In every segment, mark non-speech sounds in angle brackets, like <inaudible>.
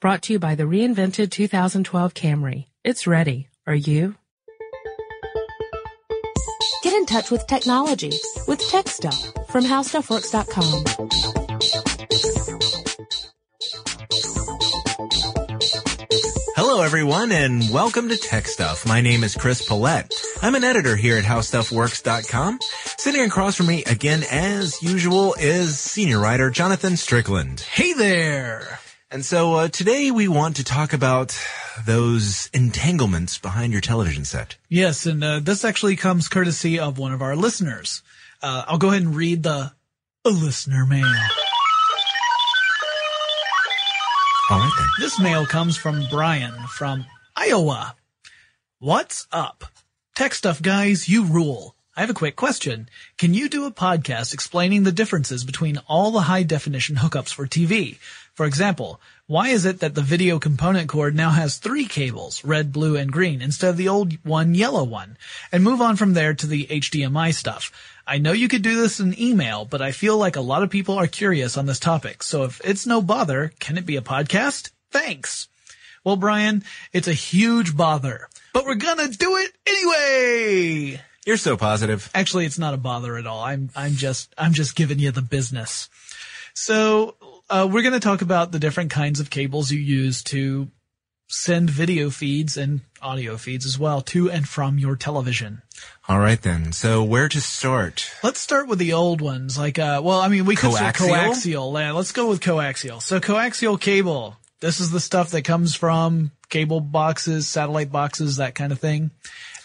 Brought to you by the reinvented 2012 Camry. It's ready. Are you? Get in touch with technology with Tech Stuff from HowStuffWorks.com. Hello, everyone, and welcome to Tech Stuff. My name is Chris Pollette. I'm an editor here at HowStuffWorks.com. Sitting across from me again, as usual, is senior writer Jonathan Strickland. Hey there! And so uh, today we want to talk about those entanglements behind your television set. Yes, and uh, this actually comes courtesy of one of our listeners. Uh, I'll go ahead and read the listener mail. All right then. This mail comes from Brian from Iowa. What's up? Tech stuff guys, you rule. I have a quick question. Can you do a podcast explaining the differences between all the high definition hookups for TV? For example, why is it that the video component cord now has three cables, red, blue, and green, instead of the old one yellow one? And move on from there to the HDMI stuff. I know you could do this in email, but I feel like a lot of people are curious on this topic. So if it's no bother, can it be a podcast? Thanks. Well, Brian, it's a huge bother, but we're gonna do it anyway. You're so positive. Actually, it's not a bother at all. I'm, I'm just, I'm just giving you the business. So, uh, we're going to talk about the different kinds of cables you use to send video feeds and audio feeds as well to and from your television. All right then. So where to start? Let's start with the old ones. Like, uh, well, I mean, we could Coaxial? coaxial. Yeah, let's go with coaxial. So coaxial cable. This is the stuff that comes from cable boxes, satellite boxes, that kind of thing.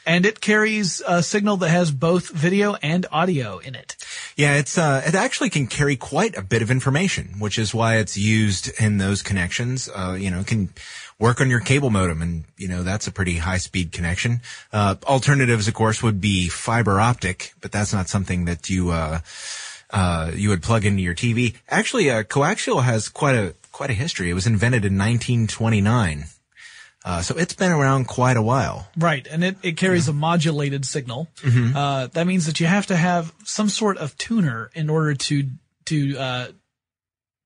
And it carries a signal that has both video and audio in it. Yeah, it's uh, it actually can carry quite a bit of information, which is why it's used in those connections. Uh, you know, it can work on your cable modem, and you know that's a pretty high speed connection. Uh, alternatives, of course, would be fiber optic, but that's not something that you uh, uh, you would plug into your TV. Actually, uh, coaxial has quite a quite a history. It was invented in 1929. Uh, so it's been around quite a while. Right, and it, it carries a modulated signal. Mm-hmm. Uh, that means that you have to have some sort of tuner in order to to uh,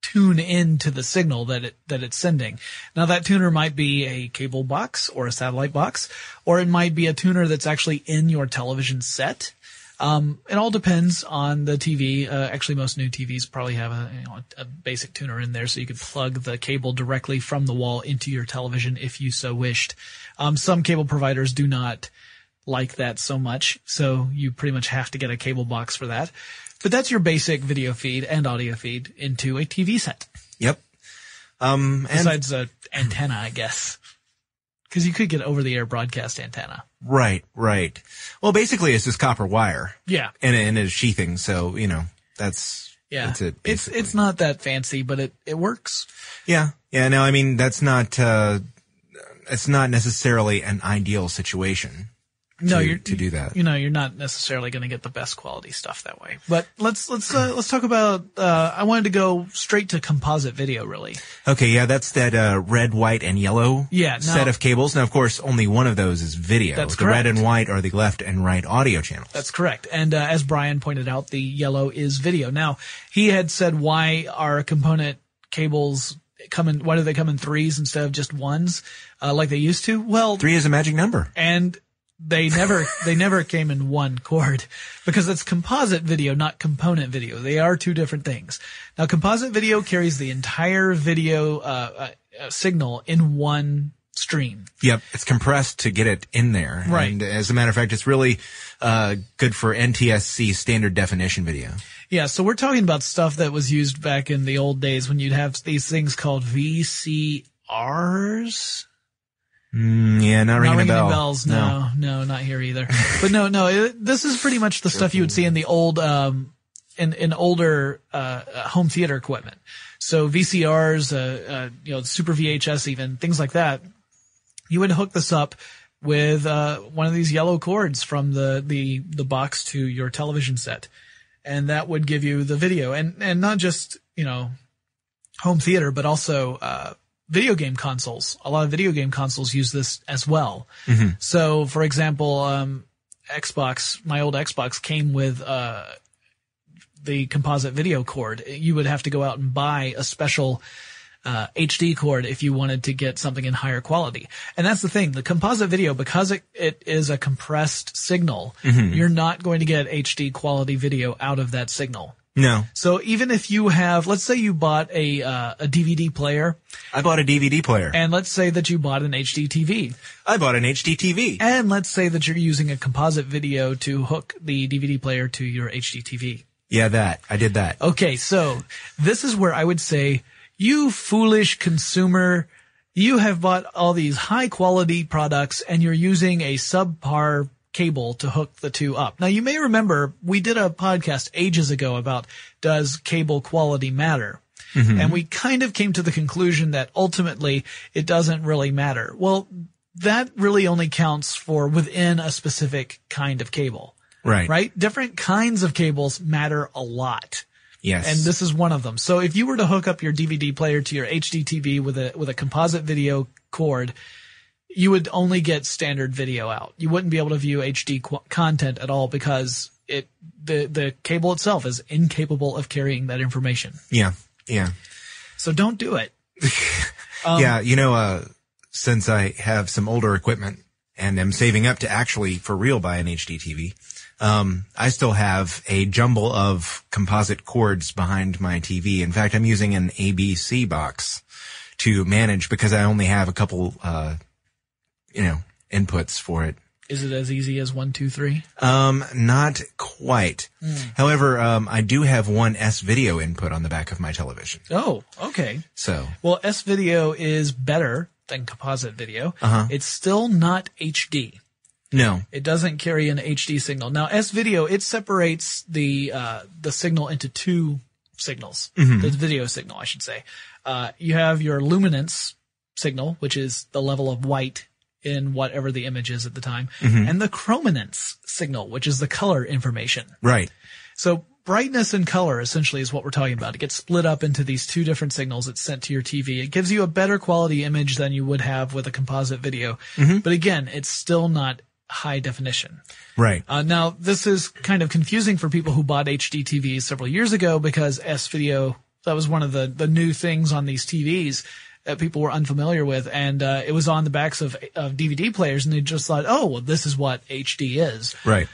tune into the signal that it that it's sending. Now that tuner might be a cable box or a satellite box, or it might be a tuner that's actually in your television set. Um, it all depends on the TV. Uh, actually, most new TVs probably have a, you know, a basic tuner in there, so you could plug the cable directly from the wall into your television if you so wished. Um, some cable providers do not like that so much, so you pretty much have to get a cable box for that. But that's your basic video feed and audio feed into a TV set. Yep. Um, and Besides a antenna, I guess. Cause you could get over the air broadcast antenna. right, right. Well, basically, it's just copper wire Yeah. and, and it's sheathing. So you know that's Yeah. that's it. it's, it's not that fancy, but it, it works. Yeah, yeah. No, I mean that's not. uh It's not necessarily an ideal situation. No, to, you're to do that. You know, you're not necessarily going to get the best quality stuff that way. But let's let's uh, let's talk about. Uh, I wanted to go straight to composite video, really. Okay, yeah, that's that uh, red, white, and yellow Yeah, now- set of cables. Now, of course, only one of those is video. That's the red and white are the left and right audio channels. That's correct. And uh, as Brian pointed out, the yellow is video. Now, he had said, why are component cables come in, why do they come in threes instead of just ones, uh, like they used to? Well, Three is a magic number. and they never, they never came in one cord <laughs> because it's composite video, not component video. They are two different things. Now, composite video carries the entire video, uh, uh, uh, signal in one stream. Yep, it's compressed to get it in there. Right. And as a matter of fact, it's really uh, good for NTSC standard definition video. Yeah, so we're talking about stuff that was used back in the old days when you'd have these things called VCRs. Mm, yeah, not ringing, not ringing bell. any bells. No, no, not here either. but no, no, it, this is pretty much the stuff you would see in the old, um, in, in older, uh, uh, home theater equipment. So VCRs, uh, uh, you know, Super VHS even, things like that. You would hook this up with, uh, one of these yellow cords from the, the, the box to your television set. And that would give you the video and, and not just, you know, home theater, but also, uh, video game consoles. A lot of video game consoles use this as well. So, for example, um, Xbox, my old Xbox came with, uh, the composite video cord. You would have to go out and buy a special, uh, HD cord if you wanted to get something in higher quality. And that's the thing. The composite video, because it, it is a compressed signal, you're not going to get HD quality video out of that signal. No, So even if you have, let's say you bought a, uh, a DVD player I bought a DVD player. and let's say that you bought an HD TV I bought an HD TV. and let's say that you're using a composite video to hook the DVD player to your HD TV. Yeah, that I did that. Okay, so this is where I would say, you foolish consumer, you have bought all these high quality products and you're using a subpar cable to hook the two up. Now you may remember we did a podcast ages ago about does cable quality matter? Mm-hmm. And we kind of came to the conclusion that ultimately it doesn't really matter. Well, that really only counts for within a specific kind of cable, Right. right? Different kinds of cables matter a lot Yes. and this is one of them. So if you were to hook up your DVD player to your HD TV with a with a composite video cord, you would only get standard video out. You wouldn't be able to view HD qu- content at all because it the the cable itself is incapable of carrying that information. yeah. Yeah. So don't do it. <laughs> Um, yeah. You know, uh, since I have some older equipment and am saving up to actually for real buy an HD TV, um, I still have a jumble of composite cords behind my TV. In fact, I'm using an ABC box to manage because I only have a couple, uh, you know, inputs for it. Is it as easy as one, two, three? Um, not quite. However, um, I do have one S video input on the back of my television. Oh, okay. So, Well, S video is better than composite video. Uh-huh. It's still not HD. no. It doesn't carry an HD signal. Now, S video it separates the uh, the signal into two signals. The video signal, I should say. Uh, you have your luminance signal, which is the level of white in whatever the image is at the time, and the chrominance signal, which is the color information. Right. So brightness and color essentially is what we're talking about. It gets split up into these two different signals. It's sent to your TV. It gives you a better quality image than you would have with a composite video. But again, it's still not high definition. Right. Uh, now, this is kind of confusing for people who bought HD TVs several years ago because S video That was one of the, the new things on these TVs that people were unfamiliar with. And, uh, it was on the backs of, of DVD players and they just thought, oh, well, this is what HD is. Right.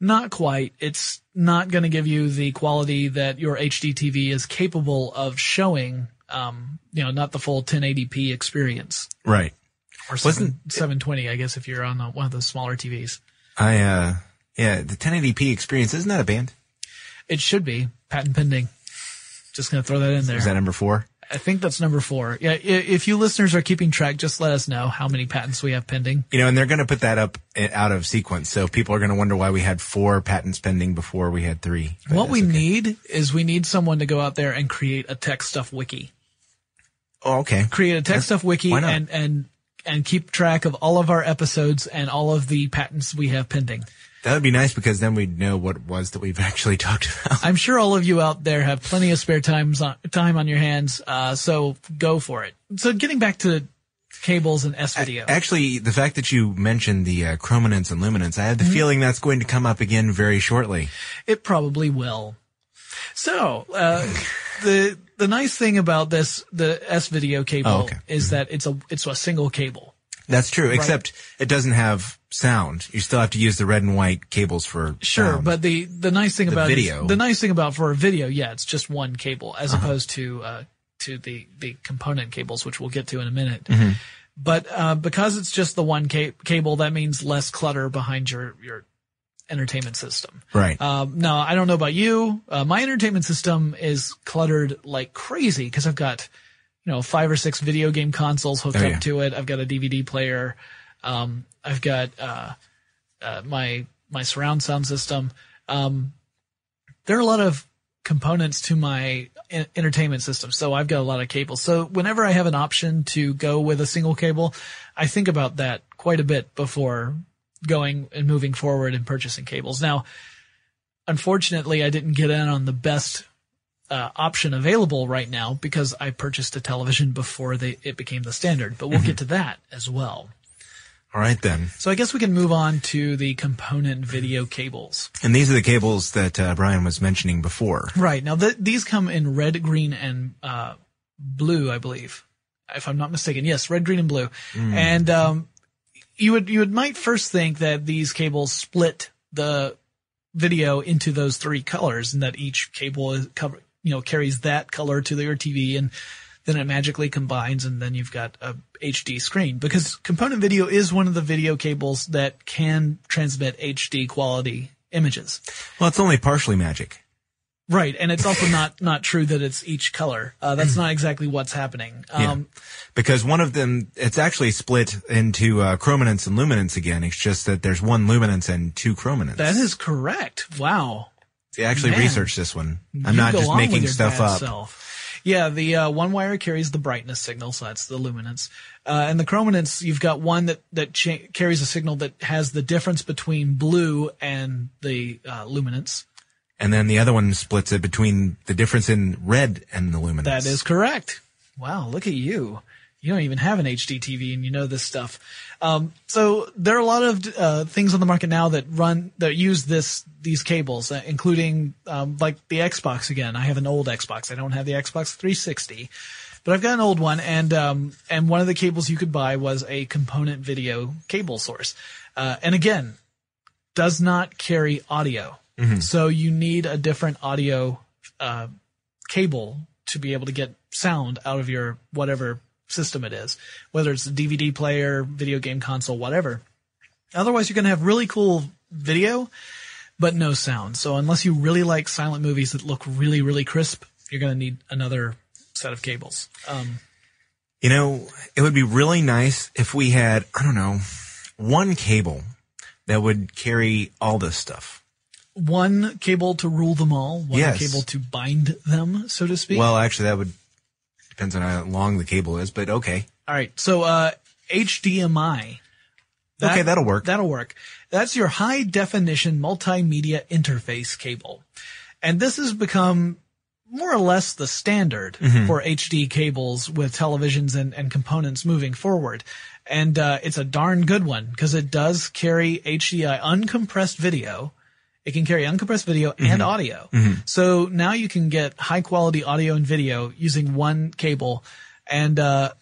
Not quite. It's not going to give you the quality that your HD TV is capable of showing. Um, you know, not the full 1080p experience Right. or Wasn't- 720, I guess, if you're on a, one of the smaller TVs. I, uh, yeah, the 1080p experience, isn't that a band? It should be patent pending. Just going to throw that in there. Is that number four? I think that's number four. Yeah. If you listeners are keeping track, just let us know how many patents we have pending. You know, and they're going to put that up eh, out of sequence. So people are going to wonder why we had four patents pending before we had three. But what we okay. need is we need someone to go out there and create a tech stuff wiki. Oh, okay. create a tech stuff wiki and and and keep track of all of our episodes and all of the patents we have pending. That would be nice because then we'd know what it was that we've <laughs> actually talked about. I'm sure all of you out there have plenty of spare times on, time on your hands, uh, so go for it. So getting back to cables and S video. Actually, the fact that you mentioned the uh, chrominance and luminance, I have the feeling that's going to come up again very shortly. It probably will. So, uh, <laughs> the, the nice thing about this, the S video cable Oh, okay. is that it's a, it's a single cable. That's true, except it doesn't have sound. You still have to use the red and white cables for Sure, sound. but the the nice thing The about video. Uh-huh. Is, the nice thing about for a video, yeah, it's just one cable as opposed to uh, to the the component cables, which we'll get to in a minute. Mm-hmm. But uh, because it's just the one ca- cable, that means less clutter behind your your entertainment system. right. Um, now, I don't know about you. Uh, my entertainment system is cluttered like crazy because I've got, you know, five or six video game consoles hooked Oh, up to it. I've got a DVD player. Um, I've got, uh, uh, my, my surround sound system. Um, there are a lot of components to my en- entertainment system. So I've got a lot of cables. So whenever I have an option to go with a single cable, I think about that quite a bit before going and moving forward and purchasing cables. Now, unfortunately, I didn't get in on the best uh, option available right now because I purchased a television before they, it became the standard. But we'll get to that as well. All right then. So I guess we can move on to the component video cables. And these are the cables that uh, Brian was mentioning before. Right now, th- these come in red, green, and uh, blue, I believe, if I'm not mistaken. Yes, red, green, and blue. And um, you would you would might first think that these cables split the video into those three colors, and that each cable is cover you know carries that color to your TV, and then it magically combines, and then you've got a HD screen. Because component video is one of the video cables that can transmit HD quality images. Well, it's only partially magic. Right, and it's also <laughs> not not true that it's each color. Uh, that's not exactly what's happening. Um, Because one of them, it's actually split into uh, chrominance and luminance again. It's just that there's one luminance and two chrominance. That is correct. Wow. I actually Man. researched this one. I'm You not just making stuff up. self. Yeah, the uh, one wire carries the brightness signal, so that's the luminance. Uh, and the chrominance, you've got one that that cha- carries a signal that has the difference between blue and the uh, luminance. And then the other one splits it between the difference in red and the luminance. That is correct. Wow, look at you. You don't even have an HD TV and you know this stuff. Um, so there are a lot of uh, things on the market now that run that use this these cables, uh, including um, like the Xbox. Again, I have an old Xbox. I don't have the Xbox 360, but I've got an old one, and um, and one of the cables you could buy was a component video cable source, uh, and again, does not carry audio. So you need a different audio uh, cable to be able to get sound out of your whatever system it is, whether it's a DVD player, video game console, whatever. Otherwise, you're going to have really cool video, but no sound. So unless you really like silent movies that look really, really crisp, you're going to need another set of cables. Um, You know, it would be really nice if we had, I don't know, one cable that would carry all this stuff. one cable to rule them all, one Yes. cable to bind them, so to speak. Well, actually, that would depends on how long the cable is, but okay. All right. So, uh, HDMI. Okay, that'll work. That'll work. That's your high definition multimedia interface cable. And this has become more or less the standard Mm-hmm. for HD cables with televisions and, and components moving forward. And, uh, it's a darn good one because it does carry HDI uncompressed video. It can carry uncompressed video and audio. So now you can get high quality audio and video using one cable. And, uh,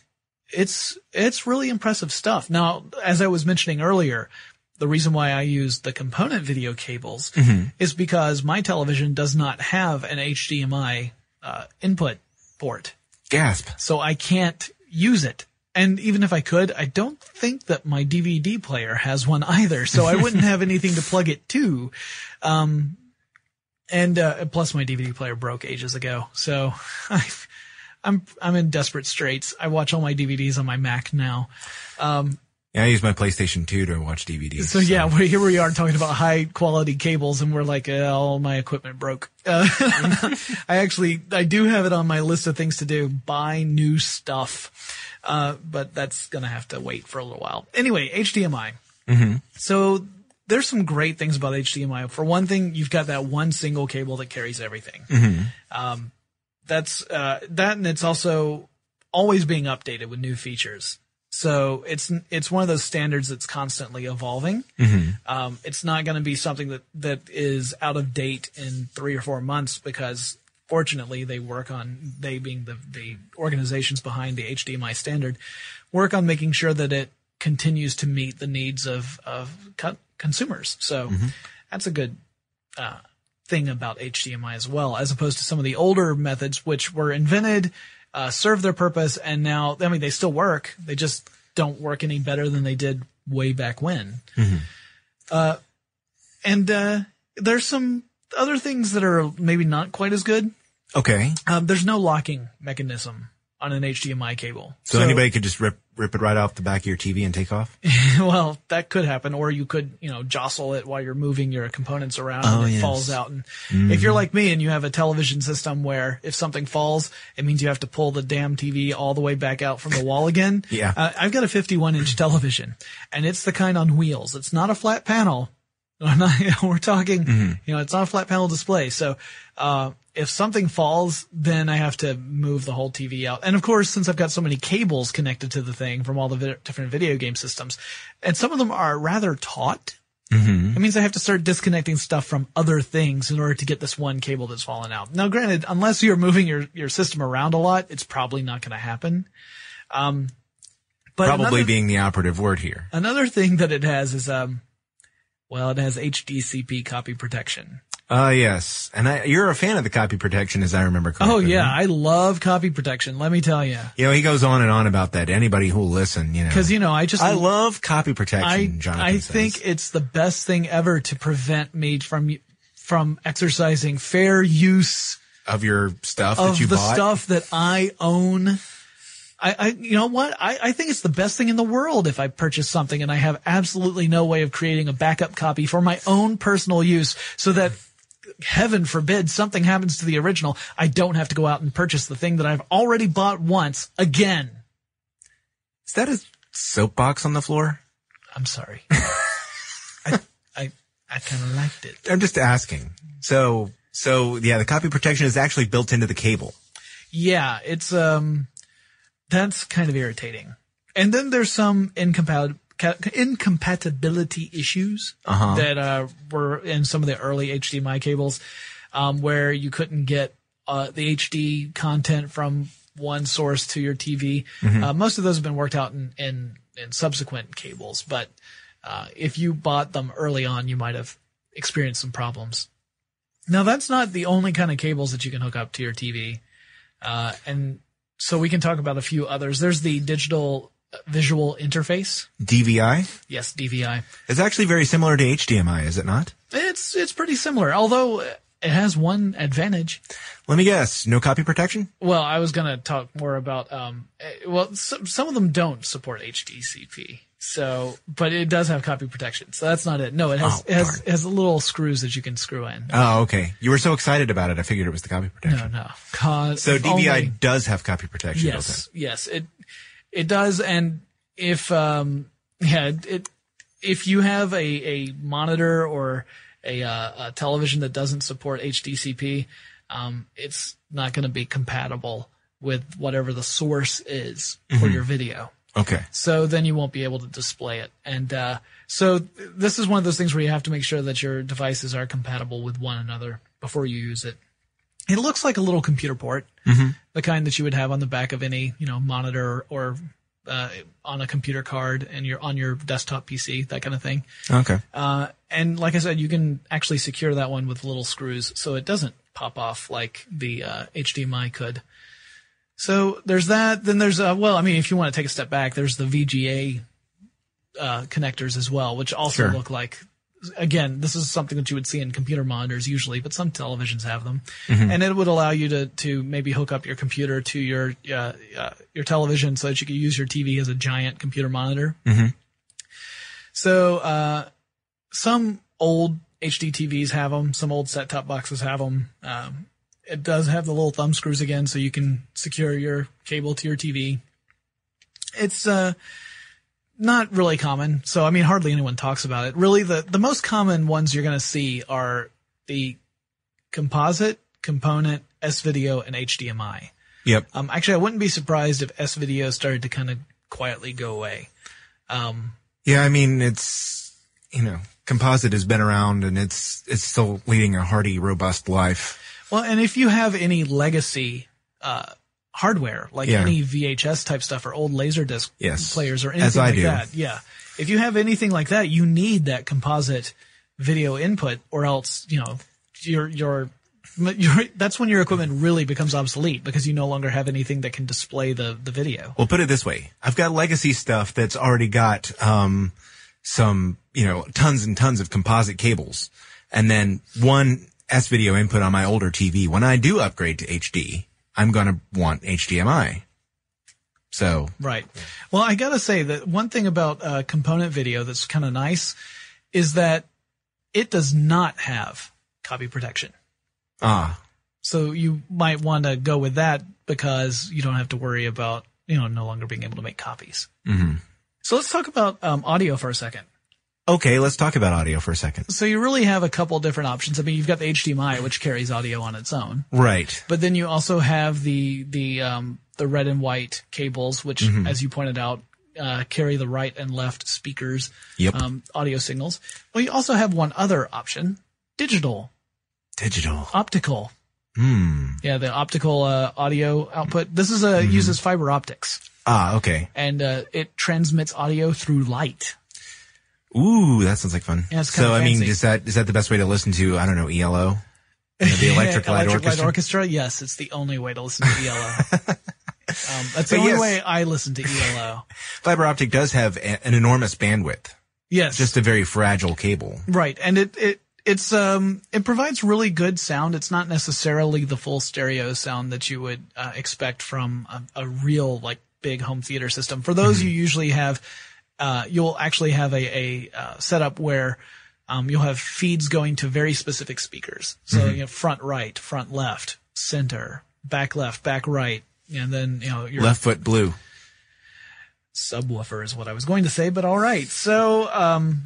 it's, it's really impressive stuff. Now, as I was mentioning earlier, the reason why I use the component video cables is because my television does not have an HDMI, uh, input port. Gasp. So I can't use it. And even if I could, I don't think that my DVD player has one either. So I wouldn't have anything to plug it to. Um, and, uh, plus my DVD player broke ages ago. So <laughs> I, I'm, I'm in desperate straits. I watch all my DVDs on my Mac now. Yeah, I use my PlayStation 2 to watch DVDs. So yeah, we here we are talking about high quality cables, and we're like, uh, all my equipment broke. Uh, <laughs> I actually, I do have it on my list of things to do: buy new stuff. Uh, but that's gonna have to wait for a little while. Anyway, HDMI. So there's some great things about HDMI. For one thing, you've got that one single cable that carries everything. Um, that's uh, that, and it's also always being updated with new features. So it's it's one of those standards that's constantly evolving. Um, it's not going to be something that that is out of date in three or four months because fortunately they work on they being the the organizations behind the HDMI standard work on making sure that it continues to meet the needs of of co- consumers. So that's a good uh, thing about HDMI as well, as opposed to some of the older methods which were invented, uh, serve their purpose, and now I mean they still work. They just don't work any better than they did way back when. Uh, and uh, there's some other things that are maybe not quite as good. Okay. Um, there's no locking mechanism on an HDMI cable. So, anybody could just rip rip it right off the back of your TV and take off? <laughs> well, that could happen, or you could, you know, jostle it while you're moving your components around Oh, and it yes. falls out. And if you're like me and you have a television system where if something falls, it means you have to pull the damn TV all the way back out from the wall again. <laughs> Yeah. Uh, I've got a 51 inch television and it's the kind on wheels. It's not a flat panel. <laughs> We're, talking, you know, it's not a flat panel display. So, uh, if something falls, then I have to move the whole TV out. And of course, since I've got so many cables connected to the thing from all the vi- different video game systems, and some of them are rather taut, it means I have to start disconnecting stuff from other things in order to get this one cable that's fallen out. Now, granted, unless you're moving your, your system around a lot, it's probably not going to happen. Um, but Probably another- being the operative word here. Another thing that it has is, um, well, it has HDCP copy protection. Uh, yes. And I, you're a fan of the copy protection, as I remember correctly. Oh yeah, right? I love copy protection. Let me tell you, You know, he goes on and on about that. Anybody who'll listen, you know. because you know, I just I love copy protection, I Jonathan I says. think it's the best thing ever to prevent me from from exercising fair use of your stuff of that you the bought. stuff that I own. I, I, you know what? I, I think it's the best thing in the world if I purchase something and I have absolutely no way of creating a backup copy for my own personal use so that heaven forbid something happens to the original. I don't have to go out and purchase the thing that I've already bought once again. Is that a soapbox on the floor? I'm sorry. <laughs> I, I, I kind of liked it. I'm just asking. So, so yeah, the copy protection is actually built into the cable. Yeah, it's um that's kind of irritating. And then there's some incompatibility incompatibility issues that uh, were in some of the early HDMI cables, um, where you couldn't get uh, the HD content from one source to your TV. Uh, most of those have been worked out in in, in subsequent cables, but uh, if you bought them early on, you might have experienced some problems. Now that's not the only kind of cables that you can hook up to your TV. Uh, and so we can talk about a few others. There's the digital visual interface. DVI Yes, DVI. It's actually very similar to HDMI, is it not? It's, it's pretty similar, although it has one advantage. Let me guess. No copy protection? Well, I was going to talk more about, um, eh, well, some, some of them don't support HDCP. So, but it does have copy protection. So that's not it. No, it has, Oh, it has, it has little screws that you can screw in. Oh, okay. You were so excited about it. I figured it was the copy protection. no. Cause So DVI only- does have copy protection Yes, yes, it it does, and if um yeah, it if you have a a monitor or a, uh, a television that doesn't support HDCP, um, it's not going to be compatible with whatever the source is for your video. Okay. So then you won't be able to display it. And uh, so th- this is one of those things where you have to make sure that your devices are compatible with one another before you use it. It looks like a little computer port, the kind that you would have on the back of any you know monitor or uh, on a computer card and you're on your desktop PC, that kind of thing. Okay. Uh, and like I said, you can actually secure that one with little screws so it doesn't pop off like the uh, HDMI could. So there's that. Then there's, uh, well, I mean, if you want to take a step back, there's the VGA uh, connectors as well, which also Sure. look like, again, this is something that you would see in computer monitors usually, but some televisions have them. Mm-hmm. And it would allow you to, to maybe hook up your computer to your, uh, uh, your television so that you could use your TV as a giant computer monitor. So, uh, some old HD TVs have them. Some old set top boxes have them. Um, it does have the little thumb screws again, so you can secure your cable to your TV. It's, uh, not really common. So, I mean, hardly anyone talks about it. Really, the, the most common ones you're going to see are the composite, component, S video, and HDMI. Yep. Um, actually, I wouldn't be surprised if S video started to kind of quietly go away. Um, Yeah, I mean, it's, you know, composite has been around and it's, it's still leading a hearty, robust life. Well, and if you have any legacy uh, hardware, like Yeah. any VHS type stuff or old Laserdisc Yes. players or anything like do. that, yeah. If you have anything like that, you need that composite video input, or else you know your your your that's when your equipment really becomes obsolete because you no longer have anything that can display the the video. Well, put it this way. I've got legacy stuff that's already got, um, some, you know, tons and tons of composite cables and then one S video input on my older TV. When I do upgrade to HD, I'm going to want HDMI. So Right. Well, I gotta say that one thing about uh, component video that's kind of nice is that it does not have copy protection. Ah, So you might want to go with that because you don't have to worry about, you know, no longer being able to make copies. Mm-hmm. So let's talk about um, audio for a second. Okay. Let's talk about audio for a second. So you really have a couple different options. I mean, you've got the HDMI, which carries audio on its own, Right. but then you also have the the um, the red and white cables, which, as you pointed out, uh, carry the right and left speakers, Yep. um, audio signals. Well, you also have one other option: digital, Digital. optical. Hmm. Yeah, the optical uh, audio output. This is a uses fiber optics. Ah, okay. and uh, it transmits audio through light. Ooh, that sounds like fun. Yeah, so, I mean, is that, is that the best way to listen to, I don't know, ELO? You <laughs> know, the Electric Light Electric Orchestra? Yes, it's the only way to listen to ELO. <laughs> um, that's the But only yes. way I listen to ELO. <laughs> Fiber optic does have a, an enormous bandwidth. Yes, Just a very fragile cable. right, and it it it's um it provides really good sound. It's not necessarily the full stereo sound that you would uh, expect from a, a real like big home theater system. For those, you usually have uh, you'll actually have a a uh, setup where um, you'll have feeds going to very specific speakers. So you know, front right, front left, center, back left, back right, and then you know your Left foot blue. subwoofer is what I was going to say, but all right. So, um,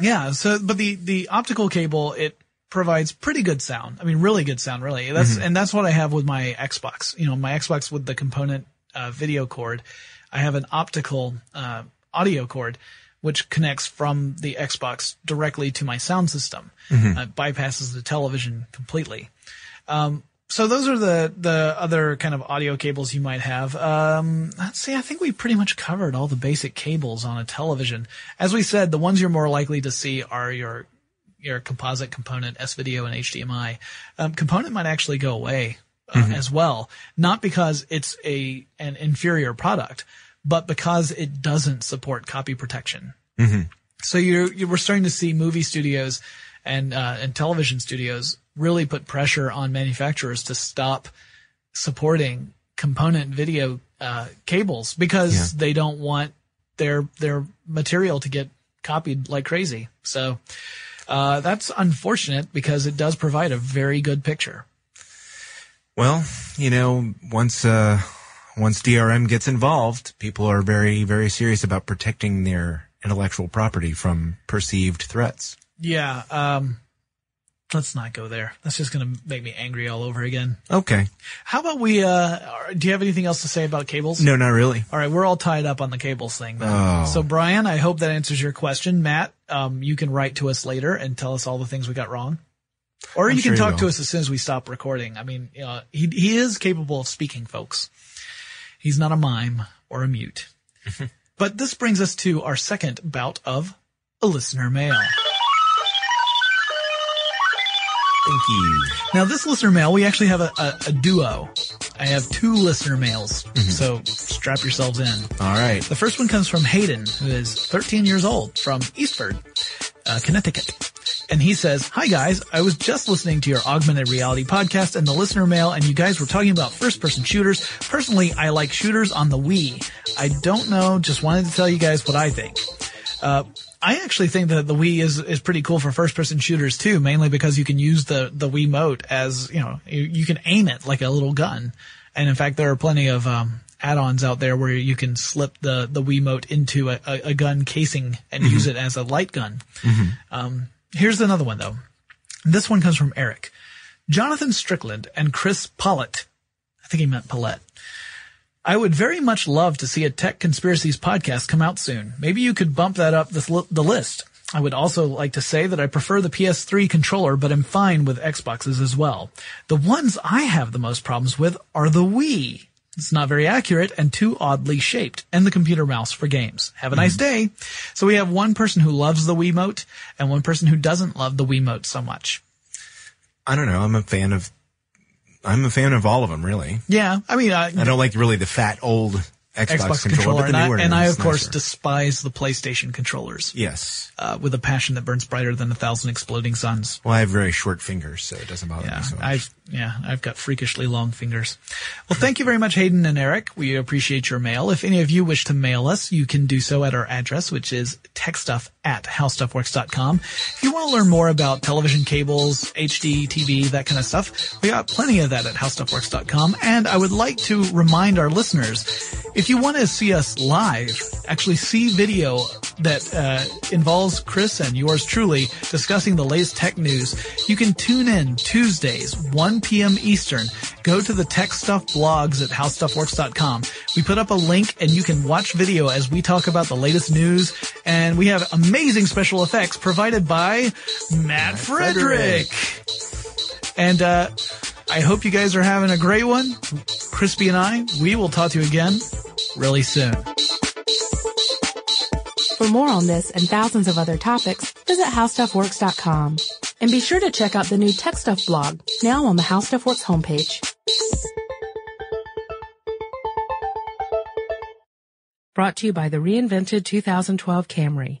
yeah. So, but the the optical cable it provides pretty good sound. I mean, really good sound, really. That's and that's what I have with my Xbox. You know, my Xbox with the component uh, video cord. I have an optical uh, audio cord. Which connects from the Xbox directly to my sound system, uh, bypasses the television completely so those are the the other kind of audio cables you might have. Um, let's see. I think we pretty much covered all the basic cables on a television. As we said, the ones you're more likely to see are your your composite component, S video, and HDMI. Um, component might actually go away uh, as well, not because it's a an inferior product, but because it doesn't support copy protection. So you're, you we're starting to see movie studios and uh, and television studios really put pressure on manufacturers to stop supporting component video uh, cables because they don't want their their material to get copied like crazy. So uh, that's unfortunate because it does provide a very good picture. Well, you know, once, uh, once DRM gets involved, people are very, very serious about protecting their intellectual property from perceived threats. Yeah. Um, Let's not go there. That's just going to make me angry all over again. Okay. How about we, uh, do you have anything else to say about cables? No, not really. All right, we're all tied up on the cables thing. Then. Oh. So, Brian, I hope that answers your question. Matt, um, you can write to us later and tell us all the things we got wrong. Or I'm you sure can talk to us as soon as we stop recording. I mean, uh, he, he is capable of speaking, folks. He's not a mime or a mute. <laughs> but this brings us to our second bout of a listener mail. Thank you. Now, this listener mail, we actually have a, a, a duo. I have two listener mails, so strap yourselves in. All right. The first one comes from Hayden, who is 13 years old from Eastford, uh, Connecticut. And he says, Hi guys, I was just listening to your augmented reality podcast and the listener mail and you guys were talking about first person shooters. Personally, I like shooters on the Wii. I don't know, just wanted to tell you guys what I think. Uh, I actually think that the Wii is, is pretty cool for first person shooters too, mainly because you can use the, the Wii mote as, you know, you, you can aim it like a little gun. And in fact, there are plenty of, um, add-ons out there where you can slip the, the Wii mote into a, a, a gun casing and use it as a light gun. Um, here's another one though. This one comes from Eric. Jonathan Strickland and Chris Pollitt. I think he meant Paulette. I would very much love to see a Tech Conspiracies podcast come out soon. Maybe you could bump that up the, the list. I would also like to say that I prefer the PS3 controller, but I'm fine with Xboxes as well. The ones I have the most problems with are the Wii. It's not very accurate and too oddly shaped, and the computer mouse for games. Have a nice mm-hmm. day. So we have one person who loves the Wiimote and one person who doesn't love the Wiimote so much. I don't know. I'm a fan of. I'm a fan of all of them, really. Yeah, I mean, uh, I don't like really the fat old Xbox, Xbox controller, controller, and the I, and I of course nicer. despise the PlayStation controllers. yes. uh, with a passion that burns brighter than a thousand exploding suns. Well, I have very short fingers, so it doesn't bother Yeah, me so much. I've yeah, I've got freakishly long fingers. Well, thank you very much, Hayden and Eric. We appreciate your mail. If any of you wish to mail us, you can do so at our address, which is techstuff at howstuffworks.com. If you want to learn more about television cables, HD, TV, that kind of stuff, we got plenty of that at howstuffworks.com. And I would like to remind our listeners, if you want to see us live, actually see video that uh, involves Chris and yours truly discussing the latest tech news, you can tune in Tuesdays, 1 p.m. Eastern. Go to the tech stuff blogs at howstuffworks.com. We put up a link and you can watch video as we talk about the latest news. And we have amazing special effects provided by Matt Frederick. And, uh, I hope you guys are having a great one. Crispy and I, we will talk to you again really soon. For more on this and thousands of other topics, visit howstuffworks.com. And be sure to check out the new Tech Stuff blog, now on the HowStuffWorks homepage. Brought to you by the reinvented 2012 Camry.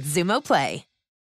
Xumo Play.